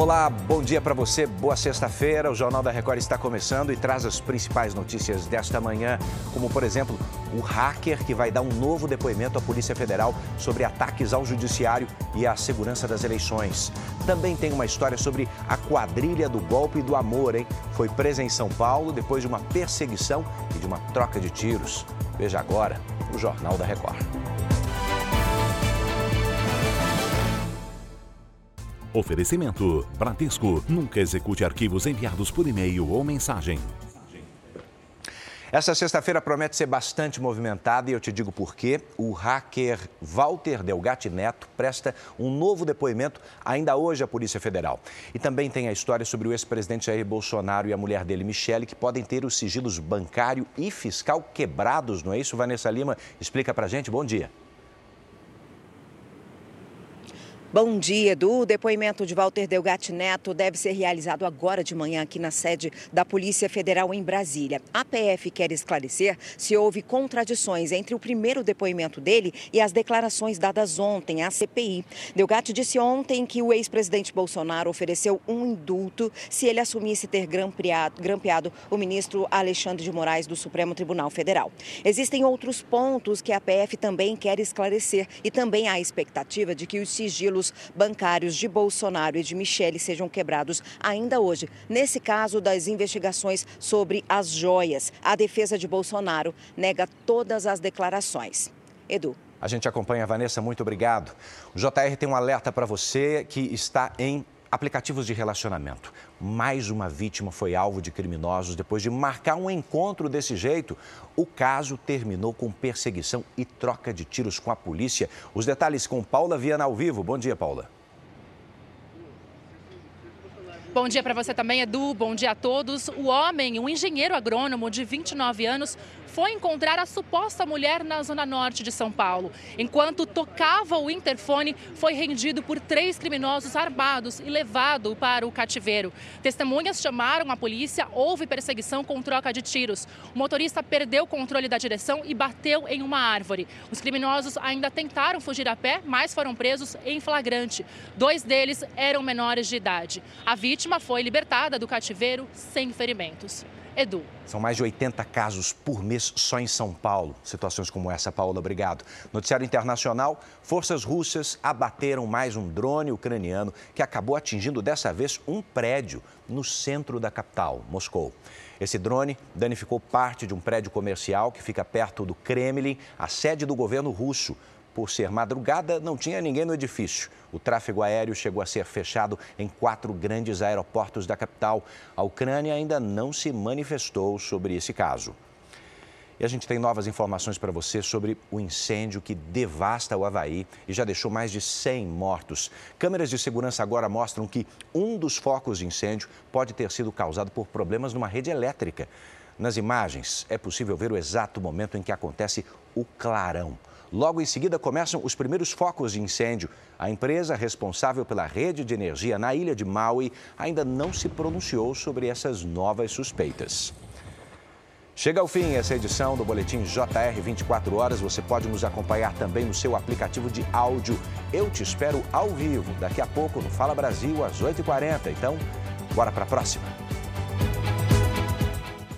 Olá, bom dia para você, boa sexta-feira. O Jornal da Record está começando e traz as principais notícias desta manhã, como por exemplo, o hacker que vai dar um novo depoimento à Polícia Federal sobre ataques ao judiciário e à segurança das eleições. Também tem uma história sobre a quadrilha do golpe do amor, hein? Foi presa em São Paulo depois de uma perseguição e de uma troca de tiros. Veja agora o Jornal da Record. Oferecimento: Bradesco. Nunca execute arquivos enviados por e-mail ou mensagem. Essa sexta-feira promete ser bastante movimentada e eu te digo por quê. O hacker Walter Delgatti Neto presta um novo depoimento ainda hoje à Polícia Federal. E também tem a história sobre o ex-presidente Jair Bolsonaro e a mulher dele, Michele, que podem ter os sigilos bancário e fiscal quebrados, não é isso? Vanessa Lima explica pra gente. Bom dia. Bom dia, Edu. O depoimento de Walter Delgatti Neto deve ser realizado agora de manhã aqui na sede da Polícia Federal em Brasília. A PF quer esclarecer se houve contradições entre o primeiro depoimento dele e as declarações dadas ontem à CPI. Delgatti disse ontem que o ex-presidente Bolsonaro ofereceu um indulto se ele assumisse ter grampeado, grampeado o ministro Alexandre de Moraes do Supremo Tribunal Federal. Existem outros pontos que a PF também quer esclarecer e também há a expectativa de que os sigilos sigilos bancários de Bolsonaro e de Michele sejam quebrados ainda hoje. Nesse caso das investigações sobre as joias, a defesa de Bolsonaro nega todas as declarações. Edu. A gente acompanha, Vanessa, muito obrigado. O JR tem um alerta para você que está em aplicativos de relacionamento. Mais uma vítima foi alvo de criminosos depois de marcar um encontro desse jeito. O caso terminou com perseguição e troca de tiros com a polícia. Os detalhes com Paula Viana ao vivo. Bom dia, Paula. Bom dia para você também, Edu. Bom dia a todos. O homem, um engenheiro agrônomo de 29 anos, foi encontrar a suposta mulher na zona norte de São Paulo. Enquanto tocava o interfone, foi rendido por três criminosos armados e levado para o cativeiro. Testemunhas chamaram a polícia, houve perseguição com troca de tiros. O motorista perdeu o controle da direção e bateu em uma árvore. Os criminosos ainda tentaram fugir a pé, mas foram presos em flagrante. Dois deles eram menores de idade. A vítima vítima foi libertada do cativeiro sem ferimentos. Edu. São mais de 80 casos por mês só em São Paulo. Situações como essa, Paula, obrigado. Noticiário internacional: forças russas abateram mais um drone ucraniano que acabou atingindo dessa vez um prédio no centro da capital, Moscou. Esse drone danificou parte de um prédio comercial que fica perto do Kremlin, a sede do governo russo. Por ser madrugada, não tinha ninguém no edifício. O tráfego aéreo chegou a ser fechado em quatro grandes aeroportos da capital. A Ucrânia ainda não se manifestou sobre esse caso. E a gente tem novas informações para você sobre o incêndio que devasta o Havaí e já deixou mais de 100 mortos. Câmeras de segurança agora mostram que um dos focos de incêndio pode ter sido causado por problemas numa rede elétrica. Nas imagens, é possível ver o exato momento em que acontece o clarão. Logo em seguida, começam os primeiros focos de incêndio. A empresa responsável pela rede de energia na ilha de Maui ainda não se pronunciou sobre essas novas suspeitas. Chega ao fim essa edição do Boletim JR 24 Horas. Você pode nos acompanhar também no seu aplicativo de áudio. Eu te espero ao vivo, daqui a pouco no Fala Brasil, às 8h40. Então, bora para a próxima.